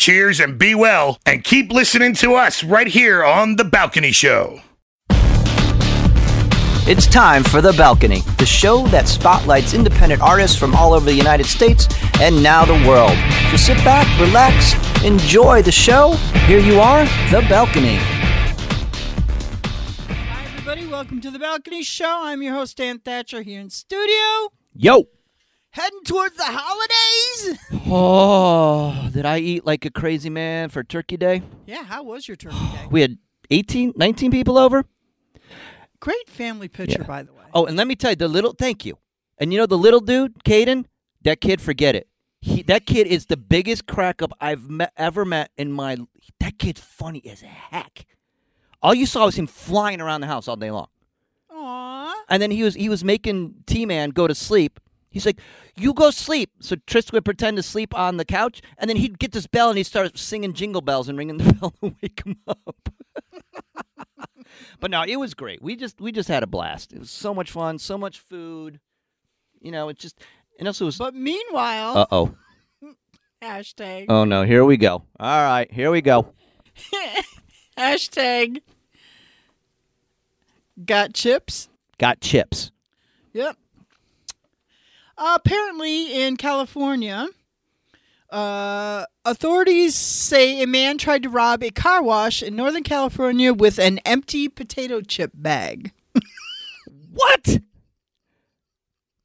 Cheers and be well, and keep listening to us right here on The Balcony Show. It's time for The Balcony, the show that spotlights independent artists from all over the United States and now the world. So sit back, relax, enjoy the show. Here you are, The Balcony. Hi, everybody. Welcome to the Balcony Show. I'm your host, Dan Thatcher, here in studio. Yo! Heading towards the holidays. Oh, did I eat like a crazy man for Turkey Day? Yeah, how was your turkey oh, day? We had 18, 19 people over. Great family picture, Yeah. by the way. Oh, and let me tell you, the little thank you. And you know the little dude, Caden, that kid, forget it. He, that kid is the biggest crack up I've met, ever met in my. That kid's funny as heck. All you saw was him flying around the house all day long. Aww. And then he was he was making T Man go to sleep. He's like, "You go sleep." So Tristan would pretend to sleep on the couch, and then he'd get this bell and he'd start singing jingle bells and ringing the bell to wake him up. but no, it was great. We just we just had a blast. It was so much fun, so much food. You know, it just and also it was. But meanwhile, Uh oh. hashtag, Oh no, here we go. All right, here we go. hashtag, got chips. Got chips. Yep. Uh, apparently, in California, uh, authorities say a man tried to rob a car wash in Northern California with an empty potato chip bag. What?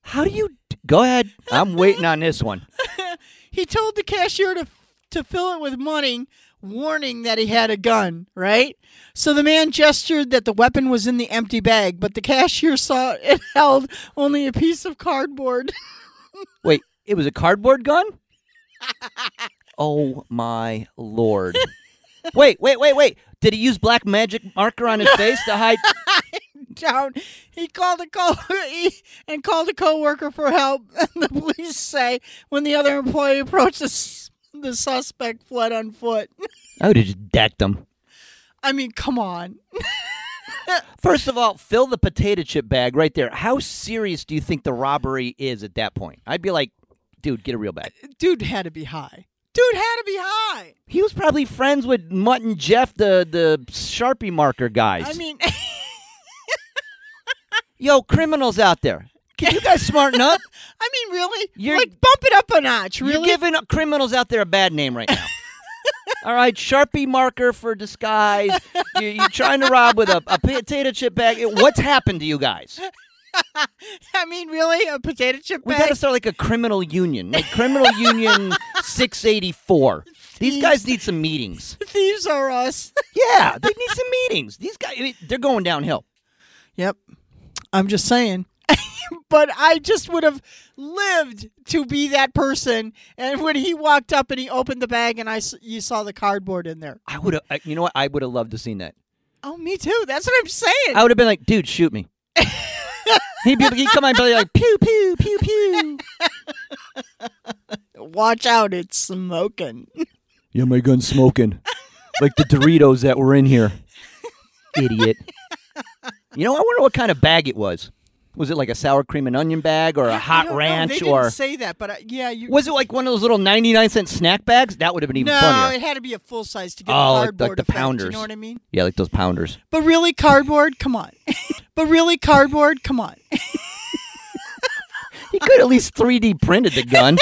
How do you go ahead? I'm waiting on this one. He told the cashier to to fill it with money, warning that he had a gun. Right. So the man gestured that the weapon was in the empty bag, but the cashier saw it held only a piece of cardboard. Wait, it was a cardboard gun? oh my lord. Wait, wait, wait, wait. Did he use black magic marker on his face to hide? down. He called a co he, and called a coworker for help. And the police say when the other employee approached, the, the suspect fled on foot. I would have just decked him. I mean, come on. First of all, fill the potato chip bag right there. How serious do you think the robbery is at that point? I'd be like, dude, get a real bag. Dude had to be high. Dude had to be high. He was probably friends with Mutt and Jeff, the the Sharpie marker guys. I mean, Yo, criminals out there, can you guys smarten up? I mean, really? You're- like, bump it up a notch, You're really? giving criminals out there a bad name right now. All right, Sharpie marker for disguise. You're, you're trying to rob with a, a potato chip bag. What's happened to you guys? I mean, really? A potato chip bag? We bag? got to start like a criminal union, like criminal union 684. These guys need some meetings. Thieves are us. Yeah, they need some meetings. These guys, I mean, they're going downhill. Yep. I'm just saying. but I just would have lived to be that person. And when he walked up and he opened the bag and I you saw the cardboard in there. I would have, you know what? I would have loved to seen that. Oh, me too. That's what I'm saying. I would have been like, dude, shoot me. he'd, be, he'd come out and be like, pew, pew, pew, pew. Watch out, it's smoking. Yeah, my gun's smoking. like the Doritos that were in here. Idiot. You know, I wonder what kind of bag it was. Was it like a sour cream and onion bag or a I hot know. ranch They didn't or say that, but uh, yeah, you. was it like one of those little 99 cent snack bags? That would have been even no, funnier. it had to be a full size to get Oh, the like- like the effect, pounders. You know what I mean? Yeah, like those pounders. But really, cardboard? Come on. but really, cardboard? Come on. He could at least 3D printed the gun.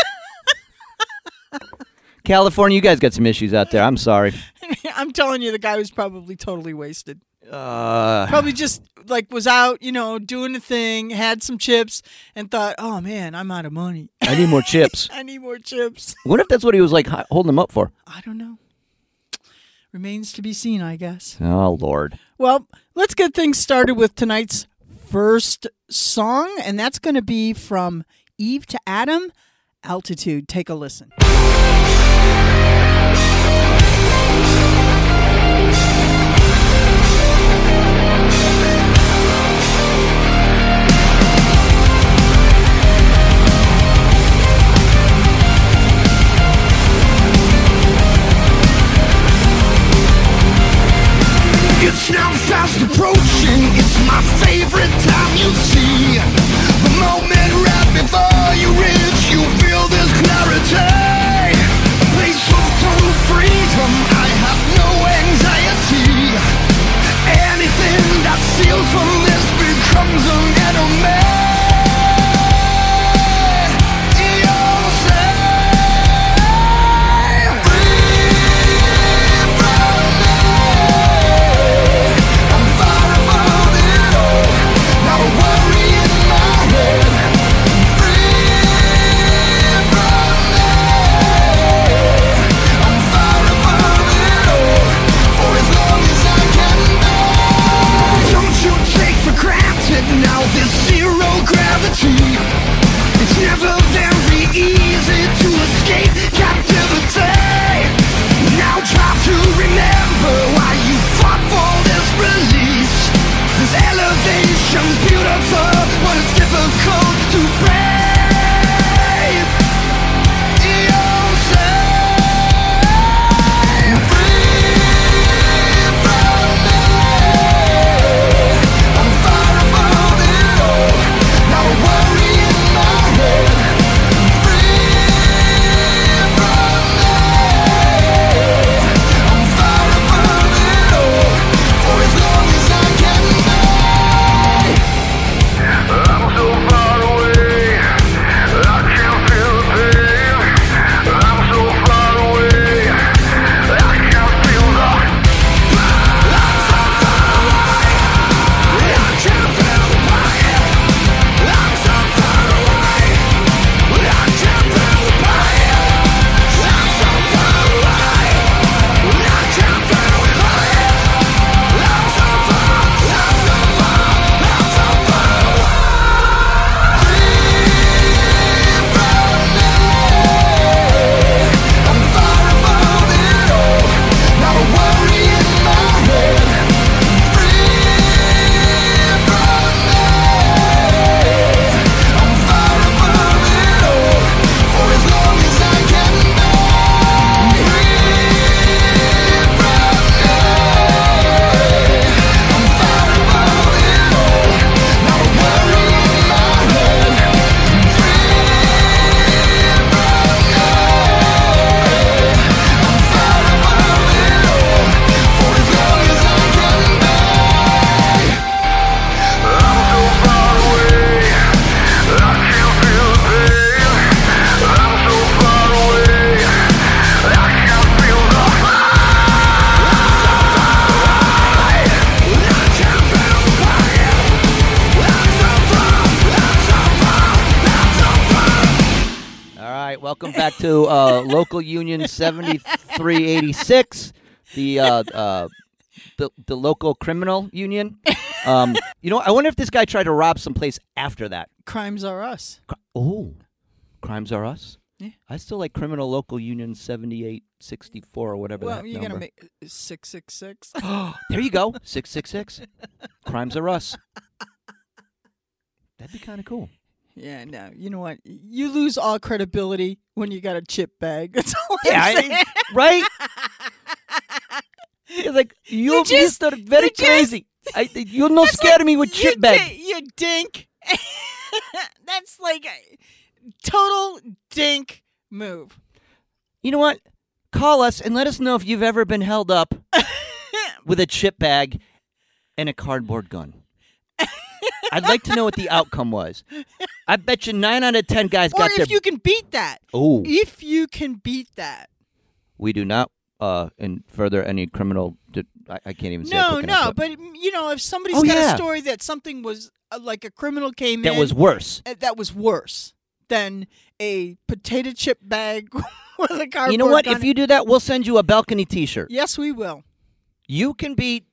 California, you guys got some issues out there. I'm sorry. I'm telling you, the guy was probably totally wasted. Uh, Probably just like was out, you know, doing a thing, had some chips, and thought, "Oh man, I'm out of money. I need more chips. I need more chips." What if that's what he was like hi- holding them up for? I don't know. Remains to be seen, I guess. Oh Lord. Well, let's get things started with tonight's first song, and that's going to be from Eve to Adam, Altitude. Take a listen. It's now fast approaching, it's my favorite time union seventy three eighty six, the uh, uh, the the local criminal union. Um, you know, I wonder if this guy tried to rob someplace after that. Crimes are us. Cri- Oh, crimes are us. Yeah. I still like criminal local union seventy eight sixty four or whatever. Well, you're gonna make six six six. there you go, six six six. Crimes are us. That'd be kind of cool. Yeah, no. You know what? You lose all credibility when you got a chip bag. That's all Yeah. I- right. It's like you, you just- are very you just- crazy. I, you're no scared of me with you chip bag. di- you dink. That's like a total dink move. You know what? Call us and let us know if you've ever been held up with a chip bag and a cardboard gun. I'd like to know what the outcome was. I bet you nine out of ten guys Or got if their. you can beat that. oh, If you can beat that. we do not uh, in further any criminal. I, I can't even say. No, quick enough, no, but you know, if somebody's Oh, got yeah. a story that something was uh, like a criminal came in that in was worse. uh, that was worse than a potato chip bag with a cardboard. You know what? gun. If you do that, we'll send you a balcony T-shirt. yes, we will. You can beat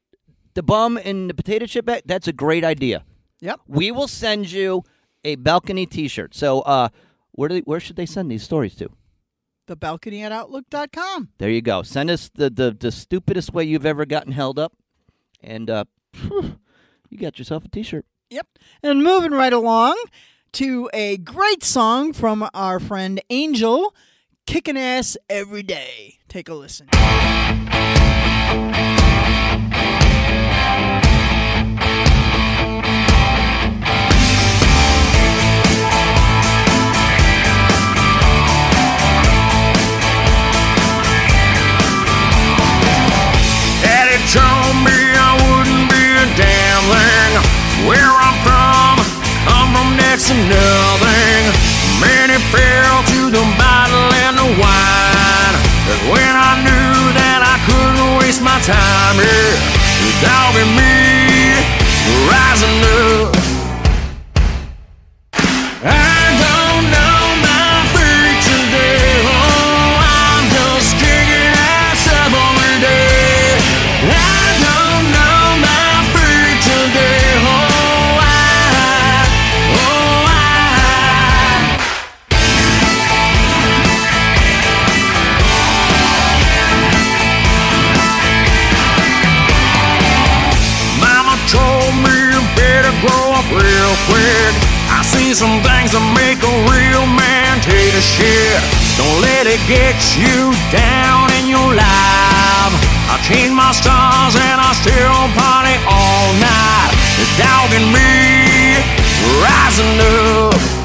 the bum in the potato chip bag. That's a great idea. Yep. We will send you a balcony T-shirt. So, uh, where do they, where should they send these stories to? The balcony at outlook.com. There you go. Send us the the, the stupidest way you've ever gotten held up, and uh, you got yourself a T-shirt. Yep. And moving right along to a great song from our friend Angel, Kicking Ass Every Day. Take a listen. Told me I wouldn't be a damn thing. Where I'm from, I'm from next to nothing. Many fell to the bottle and the wine. That's when I knew that I couldn't waste my time here. The dog and me rising up. Don't let it get you down in your life. I changed my stars and I still party all night. The dog and me rising up.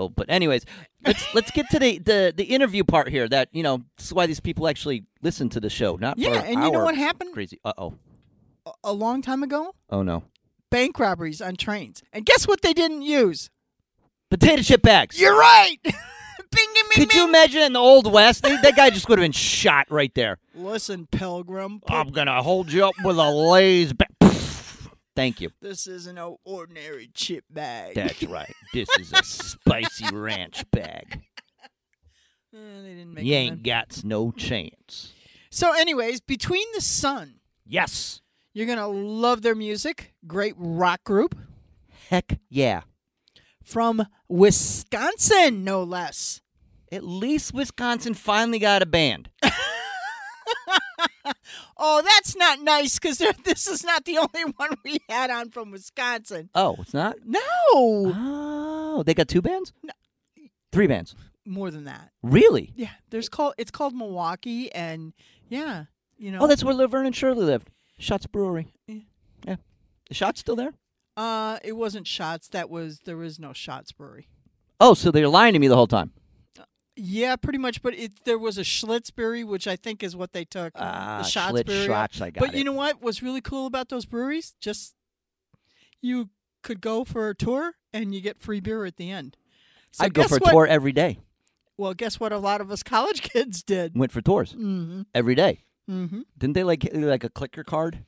Still, but anyways, let's let's get to the, the the interview part here. That you know, this is why these people actually listen to the show, not Yeah, for and you know what happened Crazy. Uh oh. a- long time ago? Oh no. Bank robberies on trains. And guess what they didn't use? Potato chip bags. You're right. bing, bing, bing, Could you imagine in the old west? They, that guy just would have been shot right there. Listen, Pilgrim. put- I'm gonna hold you up with a Lay's bag. Thank you. This isn't an ordinary chip bag. That's right. This is a spicy ranch bag. Eh, they didn't make You ain't got no chance. So, anyways, Between the Sun, Yes. you're gonna love their music. Great rock group Heck yeah. from Wisconsin, no less. At least Wisconsin finally got a band. Oh, that's not nice because this is not the only one we had on from Wisconsin. Oh, it's not? No, Oh, they got two bands? No. Three bands. more than that. Really? Yeah, there's called it's called Milwaukee, and yeah, you know. Oh, that's where Laverne and Shirley lived. Shotz Brewery. Yeah. Yeah. The Shotz still there? uh, it wasn't Shotz. That was there was no Shotz Brewery. Oh, so they're lying to me the whole time. Yeah, pretty much. But it there was a Schlitz Brewery, which I think is what they took. Ah, the Shotz Schlitz Brewery. Schlotz, I got but it. you know what was really cool about those breweries? Just you could go for a tour and you get free beer at the end. So I'd go for a what? tour every day. Well, guess what? A lot of us college kids did. Went for tours Mm-hmm. every day. Mm-hmm. Didn't they like like a clicker card?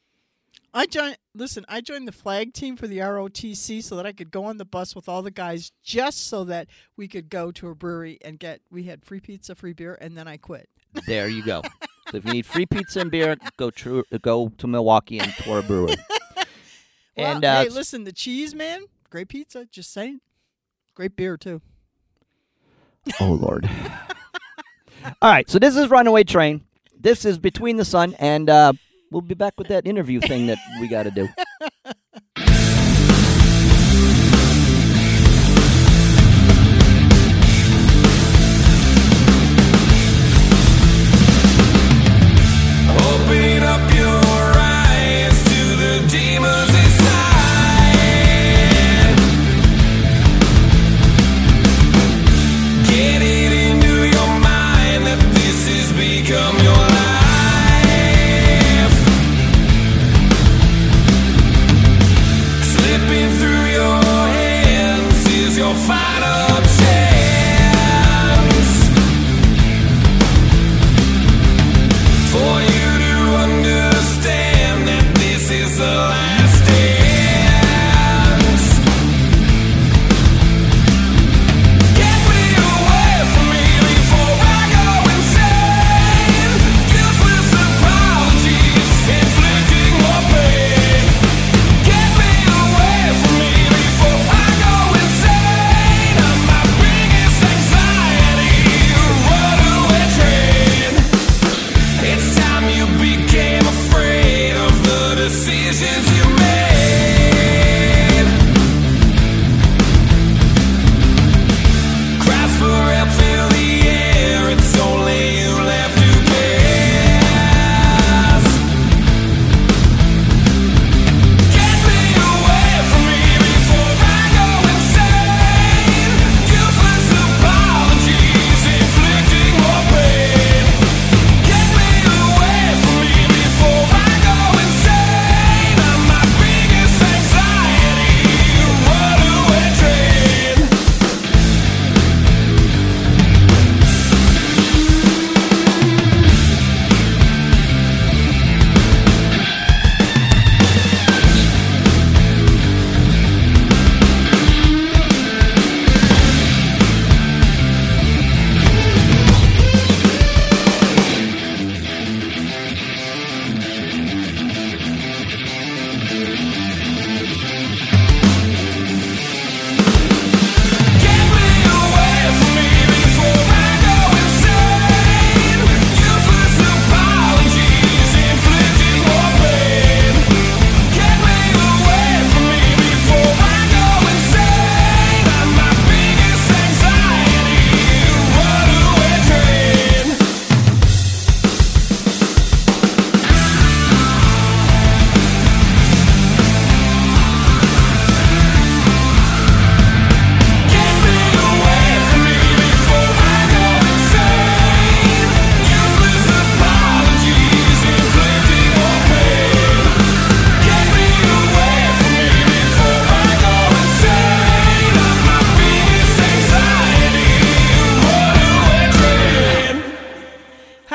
I joined. Listen, I joined the flag team for the ROTC so that I could go on the bus with all the guys, just so that we could go to a brewery and get. We had free pizza, free beer, and then I quit. There you go. so if you need free pizza and beer, go tru- go to Milwaukee and tour a brewery. Well, and uh, hey, listen, the cheese man, great pizza. Just saying, great beer too. oh lord. All right, so this is Runaway Train. This is Between the Sun, and uh, we'll be back with that interview thing that we got to do.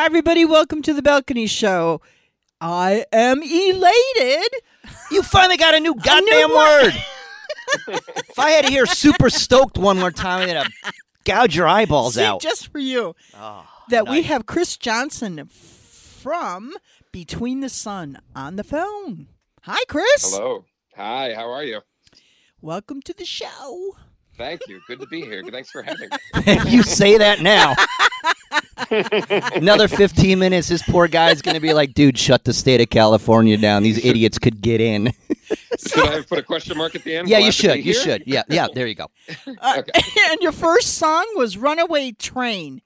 everybody. Welcome to the Balcony Show. I am elated. You finally got a new goddamn word. word. if I had to hear super stoked one more time, I'm gonna gouge your eyeballs See, out. just for you, Oh, that we have Chris Johnson from Between the Sun on the phone. Hi, Chris. Hello. Hi, how are you? Welcome to the show. Thank you. Good to be here. Thanks for having me. you say that now. Another 15 minutes, this poor guy's going to be like, dude, shut the state of California down. These idiots could get in. Should I put a question mark at the end? Yeah, you should. You here? should. Yeah, yeah. There you go. Uh, Okay. and your first song was "Runaway Train."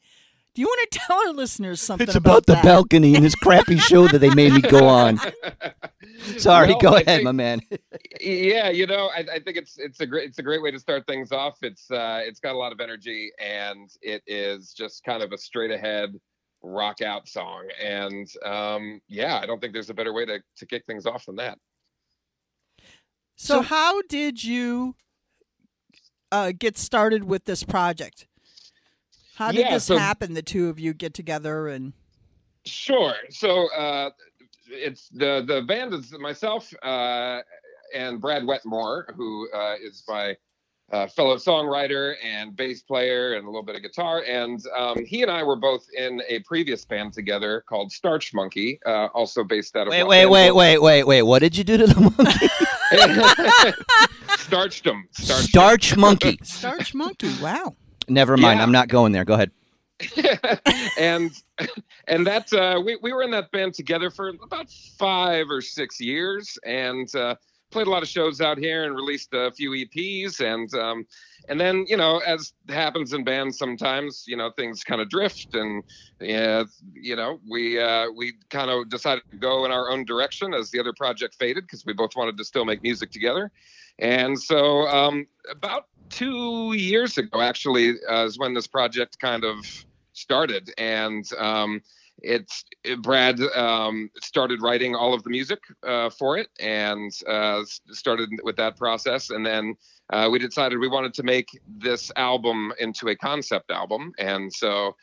Do you want to tell our listeners something It's about the that? balcony and this crappy show that they made me go on. Sorry, Well, go I ahead, think- my man. Yeah, you know, I, I think it's it's a great it's a great way to start things off. It's uh, it's got a lot of energy and it is just kind of a straight ahead rock out song. And um, yeah, I don't think there's a better way to to kick things off than that. So, how did you uh, get started with this project? How did Yeah, this so- happen? The two of you get together and Sure. So uh, it's the the band is myself uh, and Brad Wetmore, who uh, is my uh, fellow songwriter and bass player and a little bit of guitar. And um, he and I were both in a previous band together called Starch Monkey, uh, also based out of Wait, wait, wait, wait, wait, wait. What did you do to the monkey? Starched them. Starched 'em. Starch monkey. Starch Monkey. Wow. Never mind. Yeah. I'm not going there. Go ahead. and and that uh, we we were in that band together for about five or six years, and uh, played a lot of shows out here and released a few EPs, and um, and then you know as happens in bands sometimes you know things kind of drift, and yeah you know we uh, we kind of decided to go in our own direction as the other project faded because we both wanted to still make music together, and so um, about two years ago actually uh, is when this project kind of started. And um, it's it, brad um, started writing all of the music uh, for it and uh, started with that process. And then uh, we decided we wanted to make this album into a concept album. And so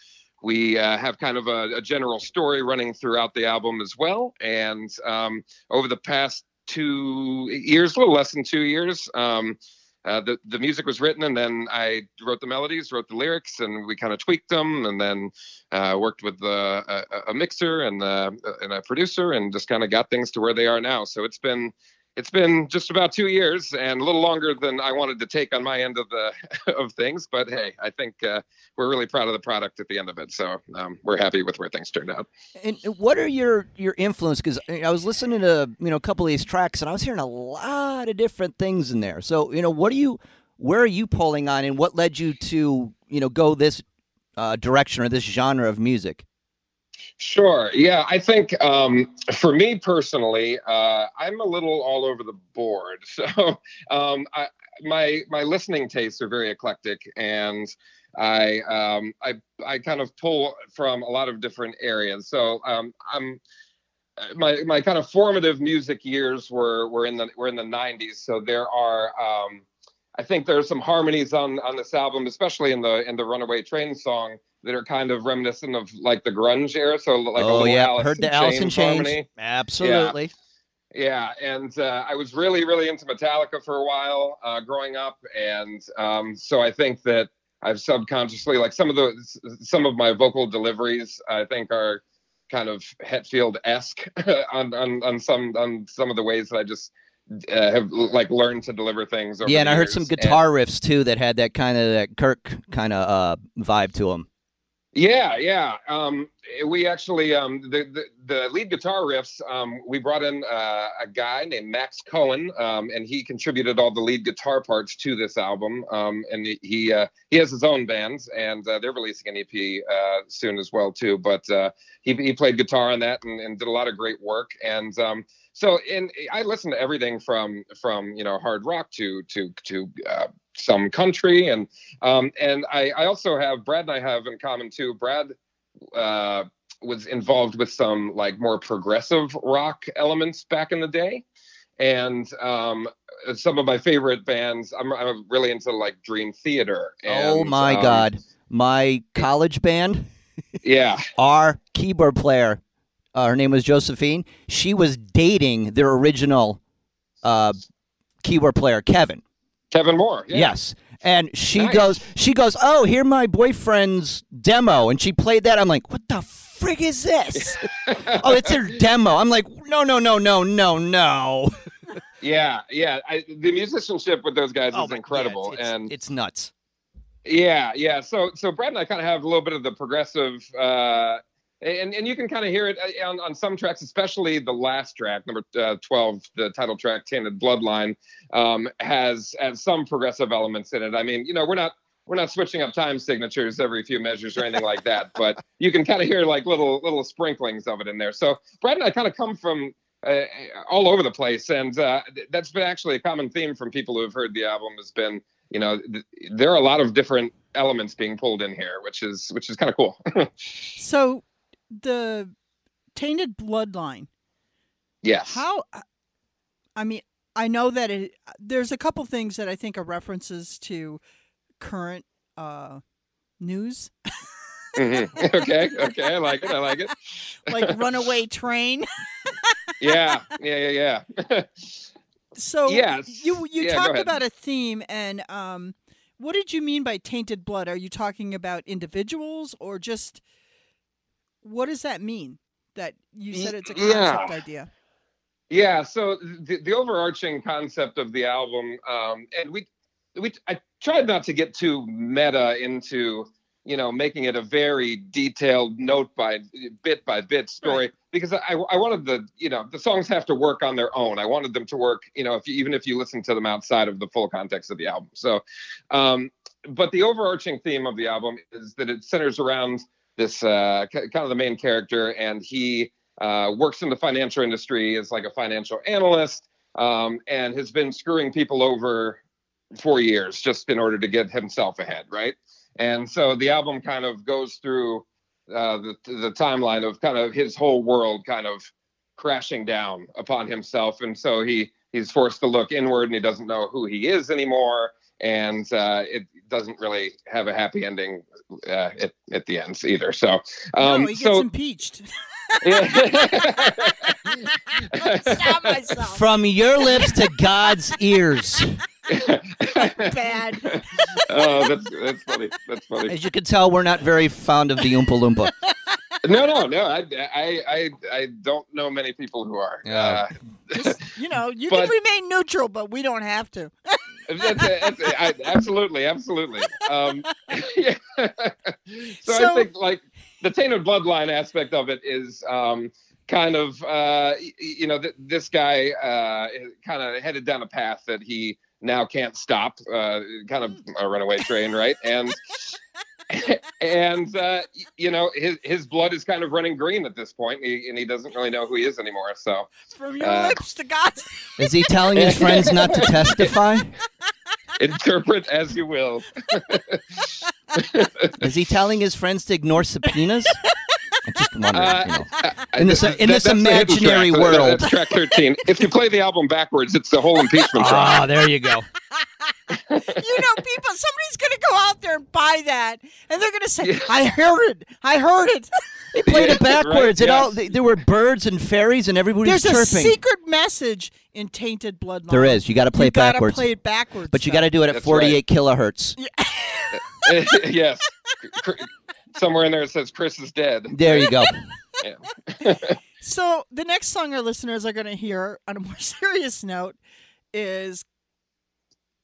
we uh, have kind of a, a general story running throughout the album as well. And um, over the past two years a little less than two years um, uh, the the music was written, and then I wrote the melodies, wrote the lyrics, and we kind of tweaked them, and then uh, worked with the, a, a mixer and uh, and a producer, and just kind of got things to where they are now. So it's been it's been just about two years, and a little longer than I wanted to take on my end of the of things. But hey, I think uh, we're really proud of the product at the end of it. So um, we're happy with where things turned out. And what are your your influence? Because I was listening to you know a couple of these tracks, and I was hearing a lot of different things in there. So you know, what are you? Where are you pulling on, and what led you to you know go this uh, direction or this genre of music? Sure. Yeah, I think um, for me personally, uh, I'm a little all over the board. So um, I, my my listening tastes are very eclectic, and I um, I I kind of pull from a lot of different areas. So um, I'm my my kind of formative music years were were in the were in the 90s. So there are. Um, I think there's some harmonies on on this album, especially in the in the Runaway Train song, that are kind of reminiscent of like the grunge era. So like oh yeah, Alice heard the Alice in Chains Chains. Absolutely. Yeah, and uh, I was really, really into Metallica for a while uh, growing up, and um, so I think that I've subconsciously, like some of the some of my vocal deliveries, I think are kind of Hetfield esque on, on on some on some of the ways that I just uh, have like learned to deliver things. Yeah, and I heard years. some And- guitar riffs too that had that kind of that Kirk kind of uh, vibe to them. Yeah, yeah. Um, we actually um, the, the the lead guitar riffs. Um, we brought in uh, a guy named Max Cohen, um, and he contributed all the lead guitar parts to this album. Um, and he uh, he has his own bands, and uh, they're releasing an EP uh, soon as well too. But uh, he he played guitar on that and, and did a lot of great work. And um, so, in I listen to everything from from you know hard rock to to to uh, some country and um, and I, I also have Brad and I have in common too. Brad uh, was involved with some like more progressive rock elements back in the day, and um, some of my favorite bands. I'm, I'm really into like Dream Theater. oh my um, God, my college band, Yeah, our keyboard player, uh, her name was Josephine. She was dating their original uh, keyboard player, Kevin. Kevin Moore. Yeah. Yes. And she Nice. goes, she goes, oh, here my boyfriend's demo, and she played that. I'm like, what the frig is this? oh, it's her demo. I'm like, no, no, no, no, no, no. Yeah, yeah. I, the musicianship with those guys Oh, is incredible, yeah, it's, it's, and it's nuts. Yeah, yeah. So so Brad and I kind of have a little bit of the progressive uh and and you can kind of hear it uh, on, on some tracks, especially the last track, number uh, twelve, the title track, "Tainted Bloodline," um, has has some progressive elements in it. I mean, you know, we're not we're not switching up time signatures every few measures or anything like that, but you can kind of hear like little little sprinklings of it in there. So Brad and I kind of come from uh, all over the place, and uh, that's been actually a common theme from people who have heard the album. Has been, you know, th- there are a lot of different elements being pulled in here, which is which is kind of cool. So the tainted bloodline. yes. How? I mean, I know that it. There's a couple things that I think are references to current uh, news, Mhm. okay. Okay. I like it. I like it. like runaway train. yeah. Yeah. Yeah. Yeah. So Yes. you you Yeah, talked about a theme, and um, what did you mean by tainted blood? Are you talking about individuals or just what does that mean? That you said it's a Yeah. concept idea. Yeah, so the, the overarching concept of the album, um, and we, we, I tried not to get too meta into, you know, making it a very detailed note by bit by bit story because I, I wanted the, you know, the songs have to work on their own. I wanted them to work, you know, if you, even if you listen to them outside of the full context of the album. So, um, but the overarching theme of the album is that it centers around this uh, kind of the main character, and he uh, works in the financial industry as like a financial analyst um, and has been screwing people over for years just in order to get himself ahead, right? And so the album kind of goes through uh, the the timeline of kind of his whole world kind of crashing down upon himself, and so he he's forced to look inward, and he doesn't know who he is anymore, and uh, it doesn't really have a happy ending uh, at at the ends either. So, um, no, he gets so impeached. Myself. From your lips to God's ears. Bad. oh, that's that's funny. That's funny. As you can tell, we're not very fond of the Oompa Loompa. No, no, no. I, I, I, I don't know many people who are. Yeah. Uh, Just, you know, you But- can remain neutral, but we don't have to. That's, that's, I, absolutely, absolutely. Um, yeah. so, So- I think like the tainted bloodline aspect of it is um, kind of uh, you know th- this guy uh, kind of headed down a path that he now can't stop, uh, kind of a runaway train, right? And and uh, you know his his blood is kind of running green at this point, he, and he doesn't really know who he is anymore. So From your Uh, lips to God's. Is he telling his friends not to testify? interpret as you will. Is he telling his friends to ignore subpoenas? I just wonder, Uh, you know. In this- that- in this that's the hidden imaginary track. That- that- world. That's track 13. If you play the album backwards, it's the whole impeachment track. Ah, there you go. you know, people, somebody's going to go out there and buy that, and they're going to say, Yeah. I heard it. I heard it. They played Yeah, it backwards. right, It all yes. there were birds and fairies, and everybody was There's a chirping. secret message in Tainted Bloodline. There is. You got to play you it backwards, gotta play it backwards. but you got to do it at That's 48 kilohertz. yes. Cr- Somewhere in there it says Chris is dead. There you go. So the next song our listeners are going to hear on a more serious note is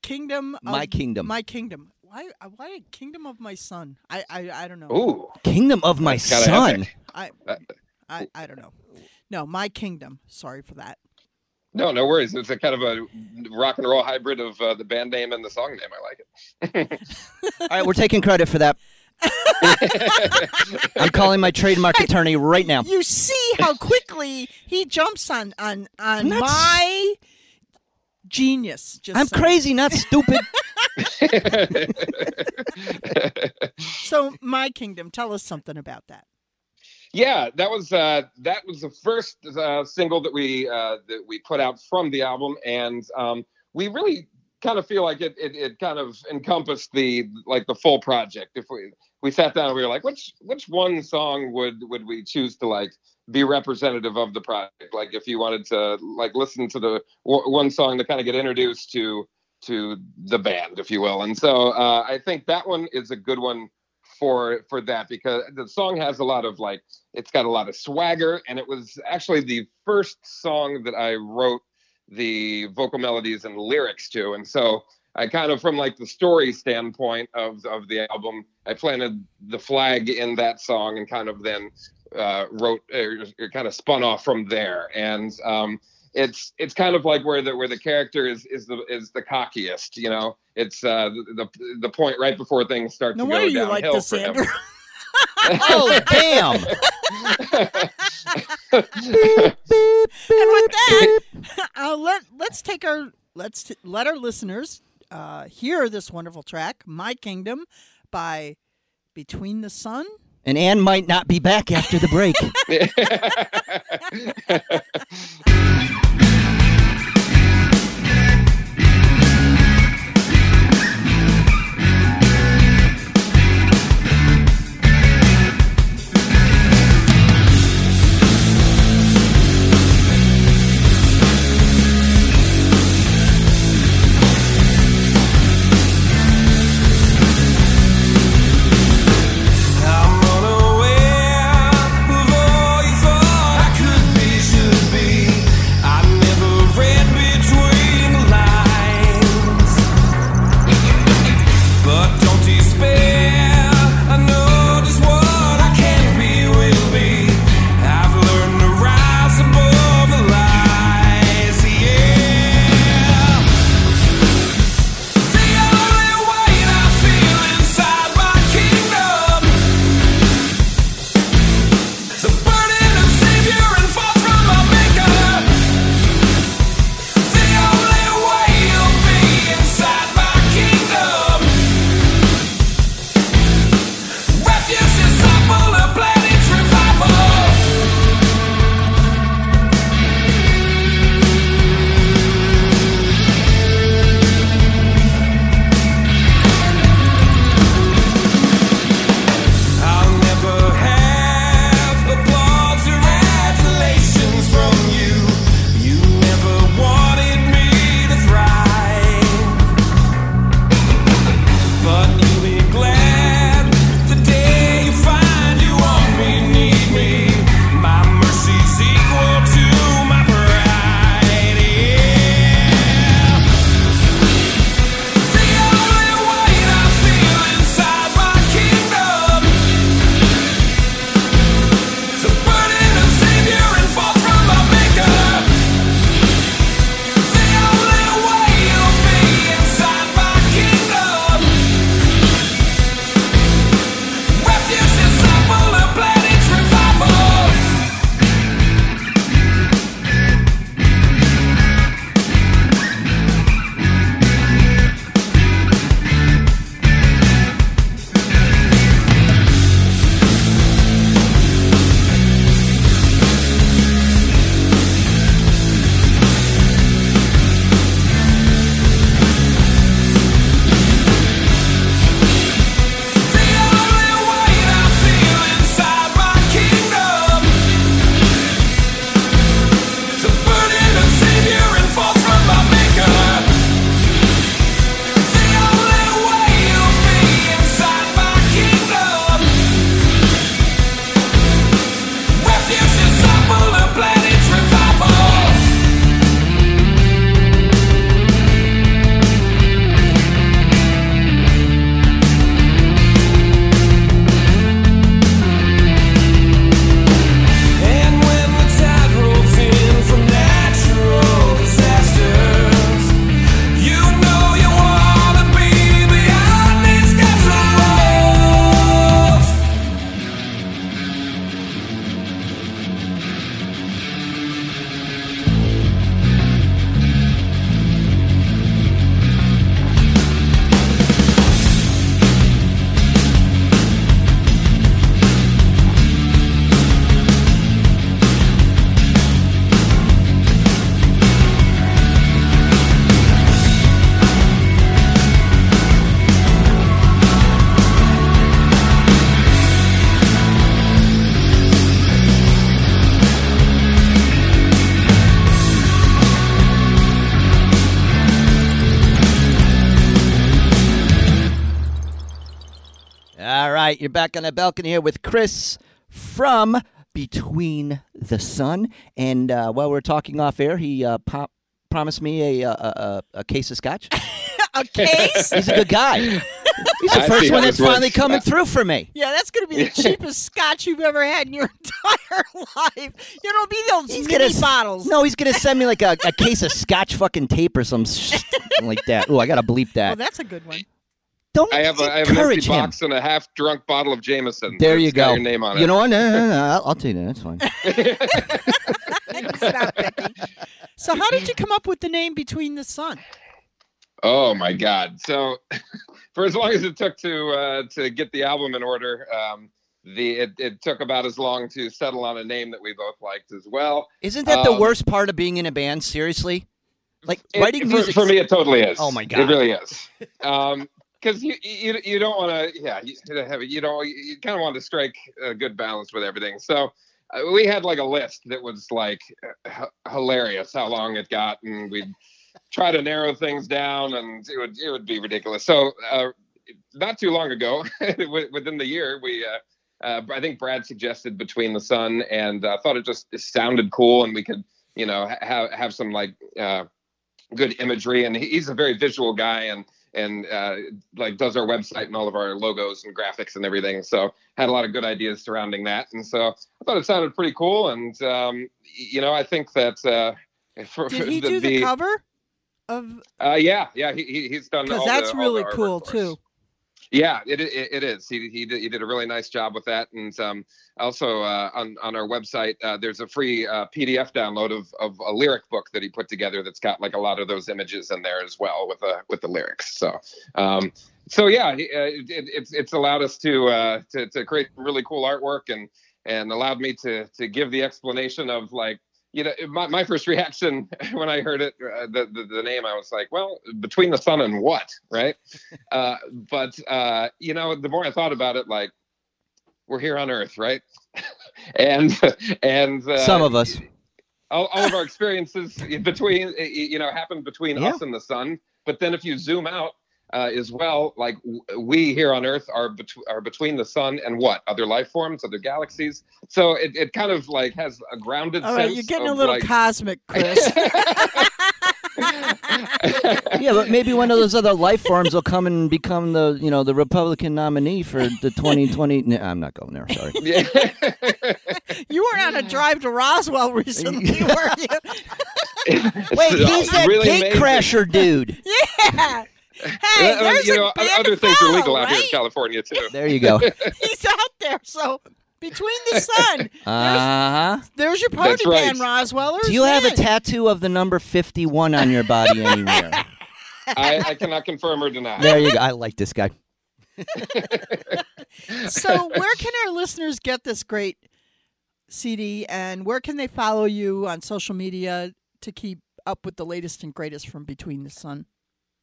"Kingdom." Of, My Kingdom. My kingdom. Why? Why Kingdom of my son? I I, I don't know. Ooh. Kingdom of my son. I, I I don't know. No, my kingdom. Sorry for that. No, no worries. It's a kind of a rock and roll hybrid of uh, the band name and the song name. I like it. All right, we're taking credit for that. I'm calling my trademark attorney right now. You see how quickly he jumps on on on not s- my genius. Just I'm saying. crazy, not stupid. So my kingdom. Tell us something about that. yeah, that was uh, that was the first uh, single that we uh, that we put out from the album, and um, we really kind of feel like it, it it kind of encompassed the like the full project. If we we sat down and we were like, which which one song would would we choose to like be representative of the project? Like if you wanted to like listen to the w- one song to kind of get introduced to to the band, if you will. And so uh, I think that one is a good one for for that because the song has a lot of like it's got a lot of swagger and it was actually the first song that I wrote the vocal melodies and lyrics to and so I kind of from like the story standpoint of of the album I planted the flag in that song and kind of then uh, wrote or, or kind of spun off from there, and um, it's it's kind of like where the where the character is is the is the cockiest. You know, it's uh, the, the the point right before things start No to go wonder you downhill like this, for him. Andrew. oh damn! and with that, uh, let let's take our let's t- let our listeners uh, hear this wonderful track, "My Kingdom" by Between the Sun. And Anne might not be back after the break. right, you're back on the balcony here with Chris from Between the Sun, and uh, while we're talking off air, he uh, po- promised me a, uh, a, a a case of scotch. A case? He's a good guy. He's the I first one that's finally works. coming through for me. Yeah, that's going to be the cheapest scotch you've ever had in your entire life. You know, be those He's mini gonna s- bottles. No, he's gonna send me like a, a case of Scotch fucking tape or some shit like that. Oh, I gotta bleep that. Oh, that. that's a good one. Don't I have a, I have an empty him. box and a half drunk bottle of Jameson. There you go. Your name on it. You know what? No, no, no, no. I'll, I'll take that. That's fine. Stop, Becky. So, how did you come up with the name Between the Sun? Oh my God! So, for as long as it took to uh, to get the album in order, um, the it, it took about as long to settle on a name that we both liked as well. Isn't that the Um, worst part of being in a band? Seriously, like It- writing for, music for me, it totally is. Oh my god, it really is. Um, because you, you you don't want to yeah you, you don't you kind of want to strike a good balance with everything. So uh, we had like a list that was like h- hilarious how long it got, and we'd try to narrow things down, and it would it would be ridiculous. So uh, not too long ago, within the year, we. Uh, uh, I think Brad suggested Between the Sun, and uh, thought it just it sounded cool, and we could, you know, ha- have have some like uh, good imagery. And he's a very visual guy, and and uh, like does our website and all of our logos and graphics and everything. So had a lot of good ideas surrounding that, and so I thought it sounded pretty cool. And um, you know, I think that uh, for, Did he the, do the, the- cover of? Uh, yeah, yeah, he, he he's done Because that's the, all really cool too. Yeah, it, it it is. He he did, he did a really nice job with that, and um, also uh, on on our website uh, there's a free uh, PDF download of of a lyric book that he put together that's got like a lot of those images in there as well with the with the lyrics. So um, so yeah, uh, it, it, it's it's allowed us to uh, to to create really cool artwork and and allowed me to to give the explanation of like you know my, my first reaction when i heard it uh, the, the the name i was like well between the sun and what right uh but uh you know the more i thought about it like we're here on earth right and and uh, Some of us. all, all of our experiences between you know happened between Yeah. us and the sun but then if you zoom out uh, as well like w- we here on earth are, bet- are between the sun and what other life forms other galaxies so it, it kind of like has a grounded All right, sense you're getting a little like, cosmic, Chris. Yeah, but maybe one of those other life forms will come and become the you know the Republican nominee for the 2020. Nah, I'm not going there. Sorry. Yeah. you weren't on a drive to Roswell recently, weren't you? Wait, he's that really gate crasher dude. Yeah. Hey, Uh, there's you a know, band other to things are legal out here in right? California too. There you go. He's out there, so between the sun, Uh huh. there's your party That's right. band, Roswellers. Do you have a tattoo of the number 51 on your body anywhere? I, I cannot confirm or deny. There you go. I like this guy. So, where can our listeners get this great CD, and where can they follow you on social media to keep up with the latest and greatest from Between the Sun?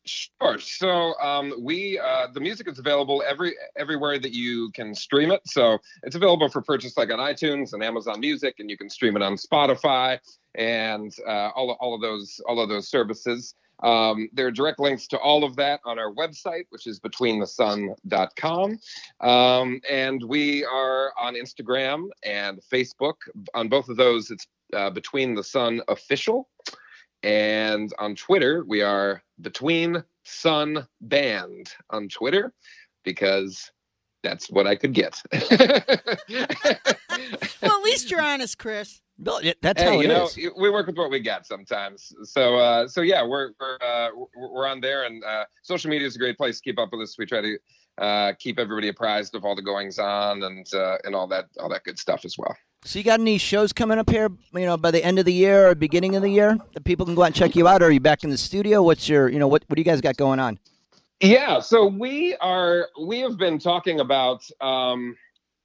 Sure. So um, we uh, the music is available every everywhere that you can stream it. So it's available for purchase like on iTunes and Amazon Music, and you can stream it on Spotify and uh, all all of those all of those services. Um, there are direct links to all of that on our website, which is betweenthesun.com. Um, and we are on Instagram and Facebook. On both of those, it's uh, Between the Sun Official. And on Twitter, we are Between Sun Band on Twitter because that's what I could get. Well, at least you're honest, Chris. No, it- That's hey, how it you know, is. we work with what we got sometimes. So, uh, so yeah, we're we're uh, we're we're on there, and uh, social media is a great place to keep up with us. We try to uh, keep everybody apprised of all the goings on and uh, and all that all that good stuff as well. So you got any shows coming up here? You know, by the end of the year or beginning of the year that people can go out and check you out. Or are you back in the studio? What's your, you know, what what do you guys got going on? Yeah, so we are we have been talking about um,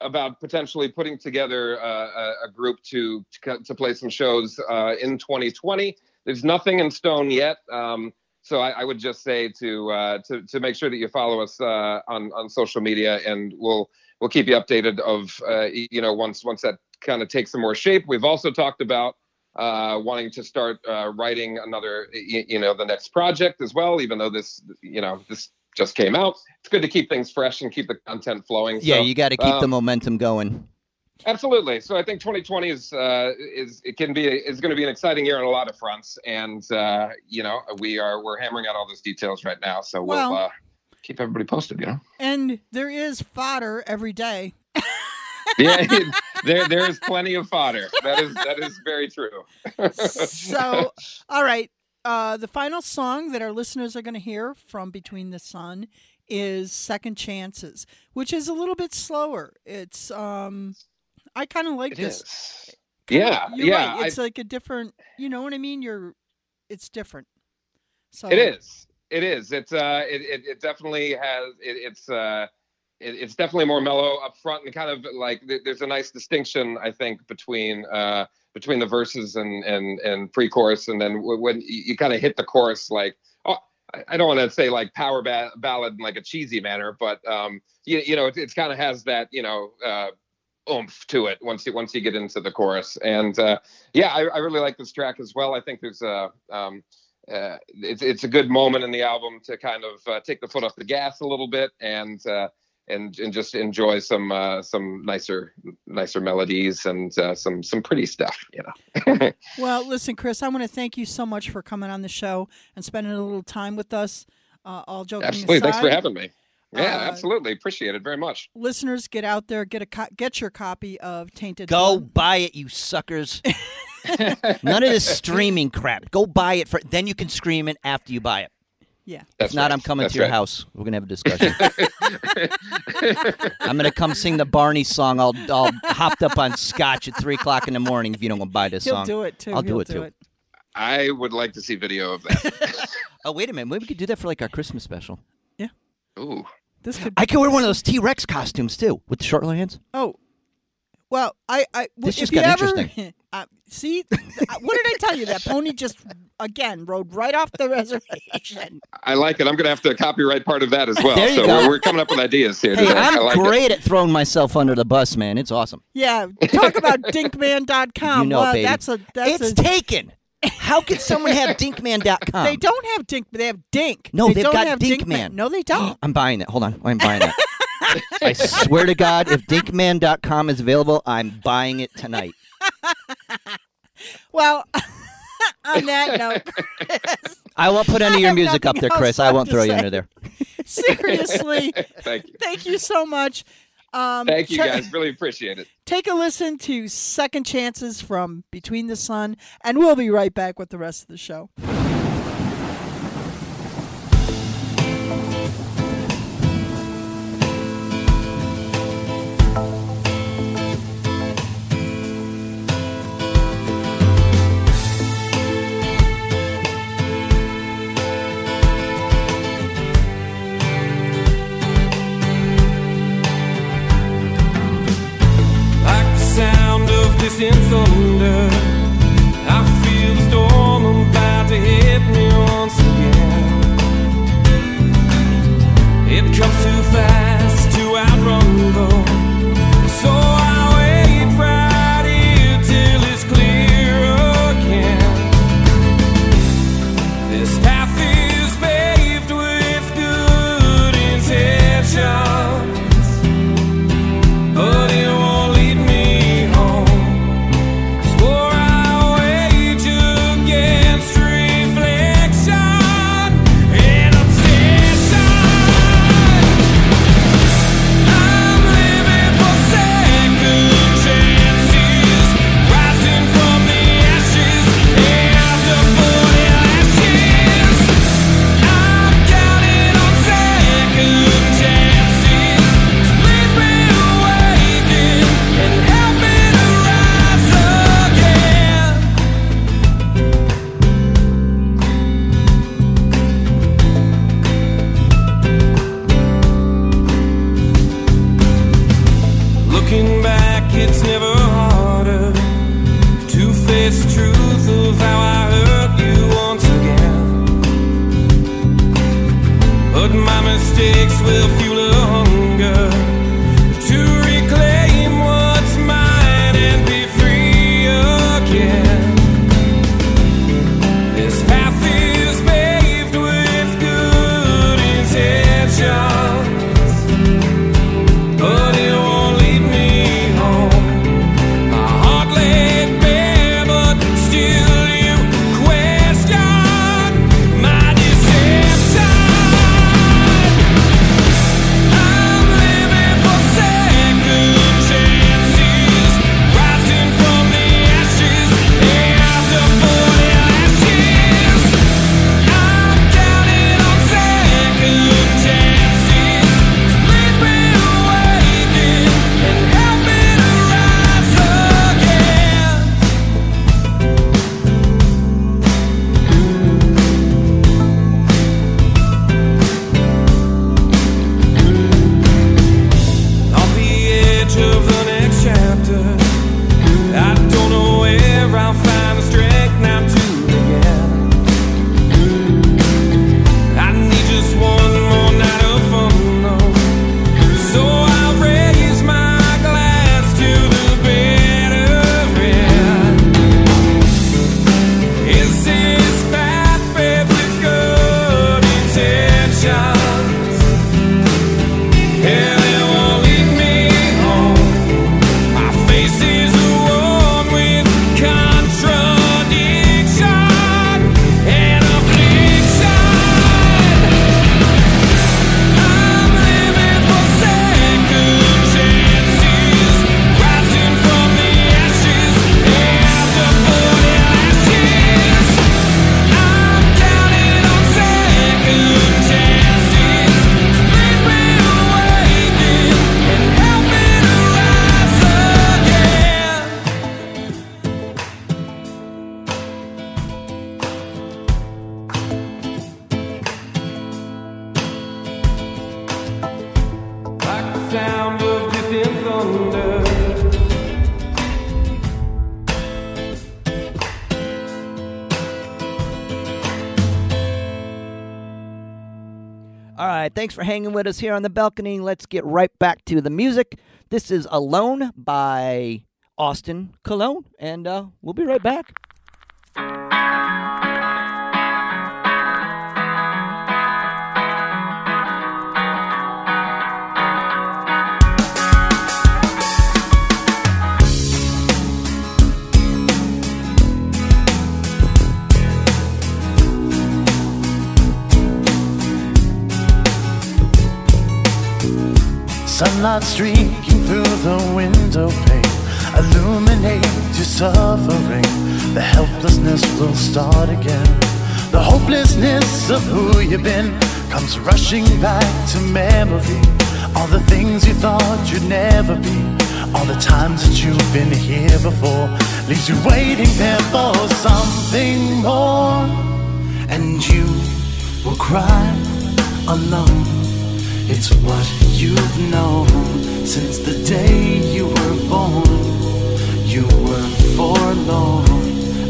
about potentially putting together a, a group to to, to play some shows uh, in 2020. There's nothing in stone yet, um, so I, I would just say to uh, to to make sure that you follow us uh, on on social media, and we'll we'll keep you updated of uh, you know once once that kind of take some more shape. We've also talked about uh, wanting to start uh, writing another, you, you know, the next project as well. Even though this, you know, this just came out, it's good to keep things fresh and keep the content flowing. Yeah, So, you got to keep the um, momentum going. Absolutely. So I think 2020 is uh, is it can be is going to be an exciting year on a lot of fronts, and uh, you know we are we're hammering out all those details right now. So Well, we'll uh, keep everybody posted. You know. And there is fodder every day. yeah, there there is plenty of fodder. That is that is very true. so, all right. Uh, the final song that our listeners are going to hear from Between the Sun is Second Chances, which is a little bit slower. It's, um, I kind of like It this. is. Yeah, You're yeah. right. I- It's like a different, you know what I mean? You're, it's different. So It is. It is. It's uh. It it, it definitely has. It, it's uh. It, it's definitely more mellow up front and kind of like th- there's a nice distinction I think between uh between the verses and and and pre-chorus and then when you, kind of hit the chorus like oh I, I don't want to say like power ba- ballad in like a cheesy manner but um you, you know it, it's kind of has that you know uh oomph to it once you once you get into the chorus. And uh yeah I, I really like this track as well. I think there's a um uh, it's it's a good moment in the album to kind of uh, take the foot off the gas a little bit and uh, and and just enjoy some uh, some nicer nicer melodies and uh, some some pretty stuff, you know. Well, listen, Chris, I want to thank you so much for coming on the show and spending a little time with us. Uh, all joking absolutely, aside, thanks for having me. Yeah, Uh, absolutely, appreciate it very much. listeners, get out there, get a co- get your copy of Tainted. Go Blood. buy it, you suckers. None of this streaming crap. Go buy it for then you can scream it after you buy it. Yeah. That's if not, right. I'm coming That's to your right. house. We're gonna have a discussion. I'm gonna come sing the Barney song. I'll all hopped up on scotch at three o'clock in the morning if you don't go buy this He'll song. do it too. I'll do He'll it too. I would like to see video of that. Oh wait a minute, maybe we could do that for like our Christmas special. Yeah. Ooh, This could. I could wear one of those T Rex costumes too with the short little hands. oh, well, I. I This if just you got ever, interesting. Uh, see, what did I tell you? That pony just again rode right off the reservation. I like it. I'm gonna have to copyright part of that as well. There you so go. We're, we're coming up with ideas here. Hey, today. I I'm like it. great at throwing myself under the bus, man. It's awesome. Yeah, talk about dinkman.com. You know, well, baby. that's a that's it's a. taken. How could someone have Dinkman.com? they don't have Dink, they have Dink. No, they they've don't got have Dinkman. No, they don't. I'm buying that. Hold on. I'm buying that. I swear to God, if Dinkman.com is available, I'm buying it tonight. Well, on that note, Chris, I won't put any of your music up there, Chris. I won't left to throw you under there. seriously, Thank you. thank you so much. Um, Thank you guys. Really appreciate it. Take a listen to Second Chances from Between the Sun, and we'll be right back with the rest of the show. For hanging with us here on the balcony. Let's get right back to the music. This is Alone by Austin Cologne, and uh, we'll be right back. Sunlight streaking through the window pane Illuminate your suffering. The helplessness will start again. The hopelessness of who you've been Comes rushing back to memory. All the things you thought you'd never be All the times that you've been here before Leaves you waiting there for something more. And you will cry alone it's what you've known since the day you were born. You were forlorn,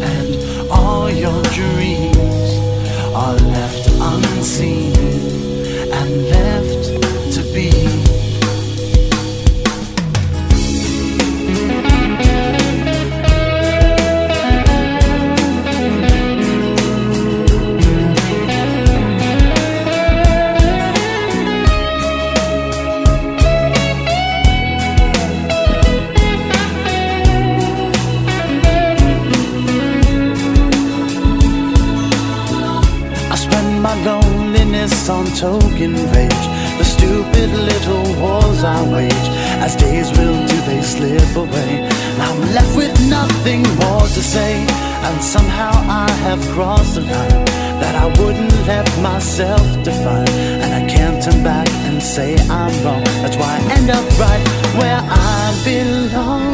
and all your dreams are left unseen and left to be. Token rage. The stupid little wars I wage. As days will do, they slip away. I'm left with nothing more to say. And somehow I have crossed the line that I wouldn't let myself define. And I can't turn back and say I'm wrong. That's why I end up right where I belong.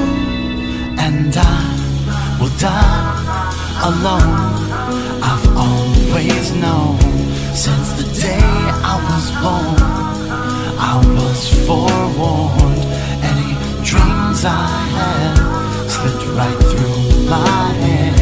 And I will die alone. I've always known since the day I was born. I was forewarned. Any dreams I had slipped right through my hands.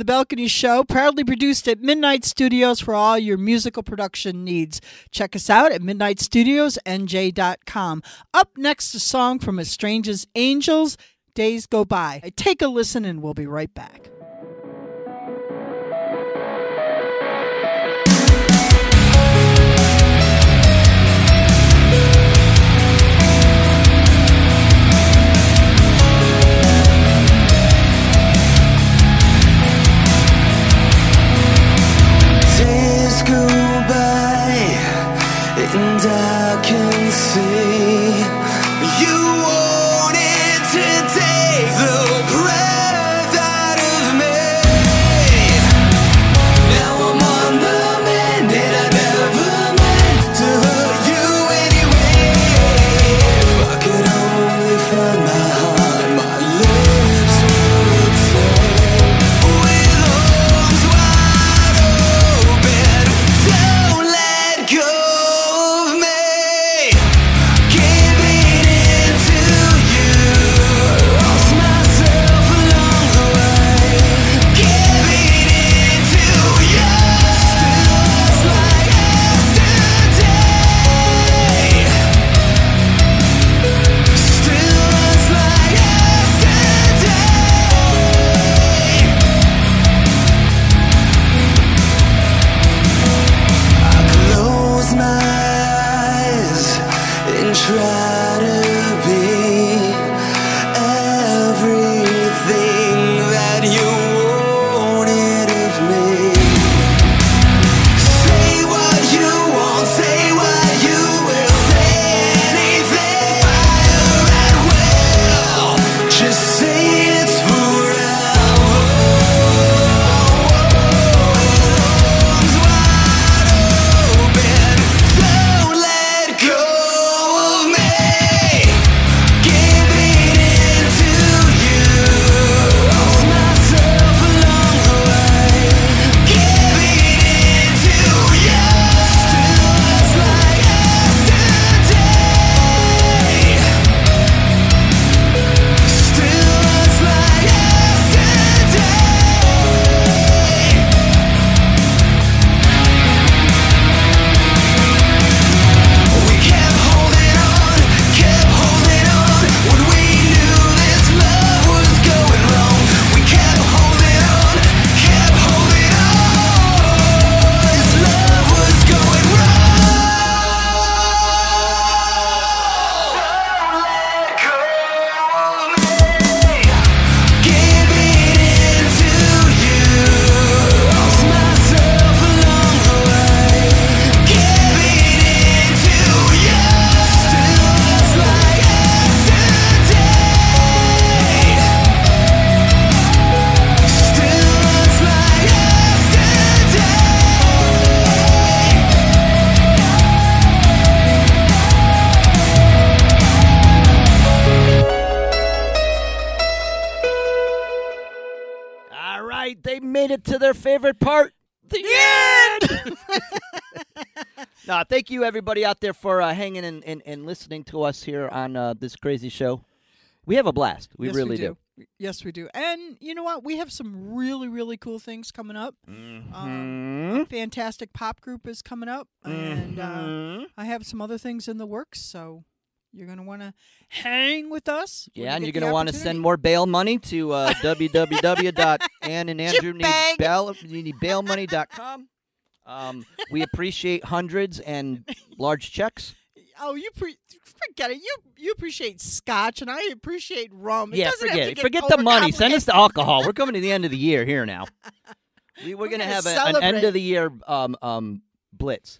The Balcony Show, proudly produced at Midnight Studios for all your musical production needs. Check us out at midnightstudiosnj.com. Up next, a song from As Strange as Angels, Days Go By. Take a listen, and we'll be right back. Favorite part. The end. no, thank you everybody out there for uh, hanging and, and, and listening to us here on uh, this crazy show. We have a blast. We yes, really we do. Yes, we do. And you know what? We have some really, really cool things coming up. Mm-hmm. Um, fantastic pop group is coming up, and uh, Mhm. I have some other things in the works. So you're gonna want to hang with us. Yeah, and you're going to want to send more bail money to uh, www.ann and Andrew need Shitbag. bail, need bailmoney.com. Um, we appreciate hundreds and large checks. Oh, you pre- forget it. You you appreciate scotch, and I appreciate rum. It yeah, forget to it. Forget the money. Send us the alcohol. We're coming to the end of the year here now. We, we're, We're going to have a, an end of the year um, um, blitz.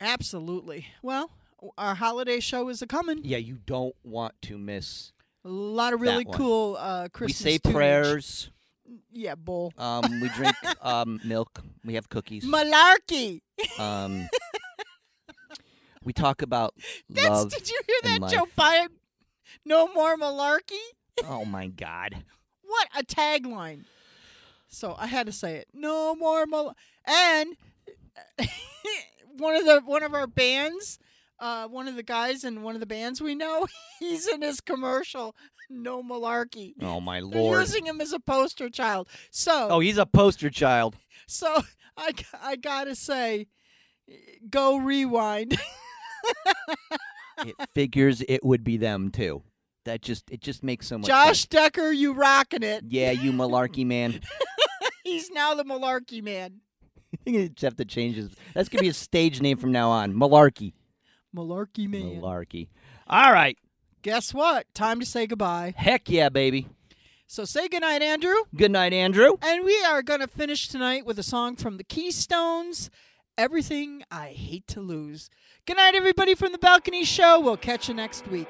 Absolutely. Well, our holiday show is a coming. Yeah, you don't want to miss. A lot of really cool uh, Christmas. we say prayers. Yeah, bull. Um, we drink um, milk. We have cookies. Malarkey. Um, we talk about That's, love. did you hear that, Joe. Biden? No more malarkey. Oh my God. What a tagline! So I had to say it. No more mal. And one of the one of our bands, uh, one of the guys in one of the bands we know, he's in his commercial. No malarkey. Oh my lord! They're using him as a poster child. So Oh, he's a poster child. so I I gotta say, go rewind. It figures it would be them too. That just it just makes so much Josh sense. Decker, you rocking it. Yeah, you malarkey man. He's now the malarkey man. you just have to change his. That's gonna be a stage name from now on. Malarkey. Malarkey man. Malarkey. All right. Guess what? Time to say goodbye. Heck yeah, baby. So say goodnight, Andrew. Goodnight, Andrew. And we are going to finish tonight with a song from the Keystones Everything I Hate to Lose. Goodnight, everybody, from the Balcony Show. We'll catch you next week.